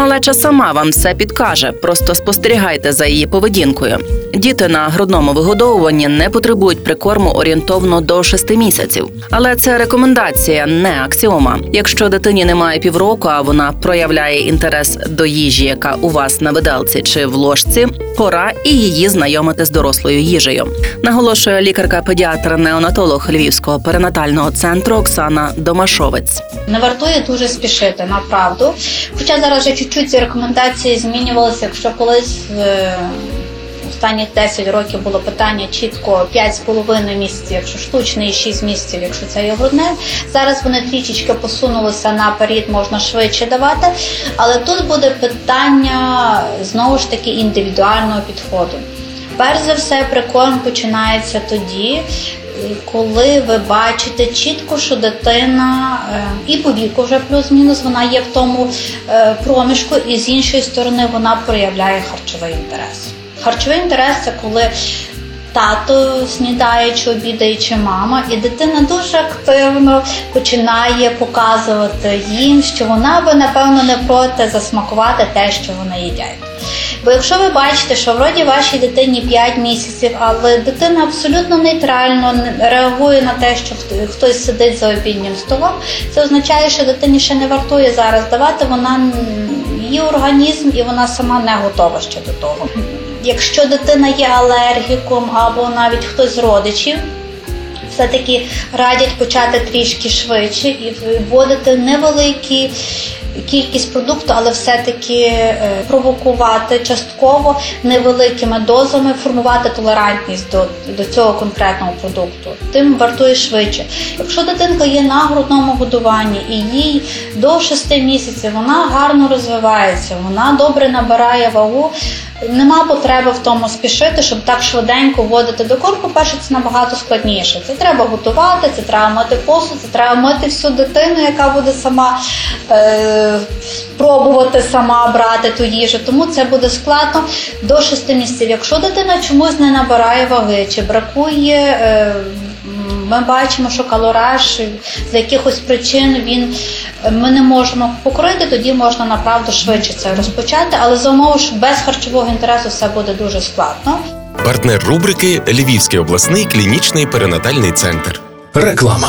Малеча сама вам все підкаже. Просто спостерігайте за її поведінкою. Діти на грудному вигодовуванні не потребують прикорму орієнтовно до 6 місяців. Але це рекомендація, не аксіома. Якщо дитині немає півроку, а вона проявляє інтерес до їжі, яка у вас на виделці чи в ложці, пора і її знайомити з дорослою їжею. Наголошує лікарка-педіатр-неонатолог Львівського перинатального центру Оксана Домашовець. Не вартує дуже спішити, направду. Хоча зараз вже чуть-чуть ці рекомендації змінювалися, якщо колись е, останні 10 років було питання чітко 5,5 місяців, якщо штучний, і 6 місяців, якщо це є грудне. Зараз вони трішечки посунулися на наперед, можна швидше давати. Але тут буде питання знову ж таки індивідуального підходу. Перш за все, прикорм починається тоді, коли ви бачите чітко, що дитина е, і по віку вже плюс-мінус вона є в тому е, проміжку, і з іншої сторони вона проявляє харчовий інтерес. Харчовий інтерес це коли тато снідає чи обідає, чи мама, і дитина дуже активно починає показувати їм, що вона би напевно не проти засмакувати те, що вони їдять. Бо якщо ви бачите, що вроді вашій дитині 5 місяців, але дитина абсолютно нейтрально не- реагує на те, що хто- хтось сидить за обіднім столом, це означає, що дитині ще не вартує зараз давати, вона її організм і вона сама не готова ще до того. Якщо дитина є алергіком або навіть хтось з родичів, все-таки радять почати трішки швидше і вводити невеликі кількість продукту, але все-таки е, провокувати частково невеликими дозами, формувати толерантність до, до цього конкретного продукту. Тим вартує швидше. Якщо дитинка є на грудному годуванні і їй до 6 місяців вона гарно розвивається, вона добре набирає вагу. Нема потреби в тому спішити, щоб так швиденько вводити до корпу. Перше, це набагато складніше. Це треба готувати, це треба мити посуд, це треба мити всю дитину, яка буде сама е, пробувати сама брати ту їжу. Тому це буде складно до 6 місяців. Якщо дитина чомусь не набирає ваги чи бракує. Е, ми бачимо, що калораж з якихось причин він ми не можемо покрити, тоді можна направду швидше це розпочати, але за умови, що без харчового інтересу все буде дуже складно. Партнер рубрики Львівський обласний клінічний перинатальний центр. Реклама.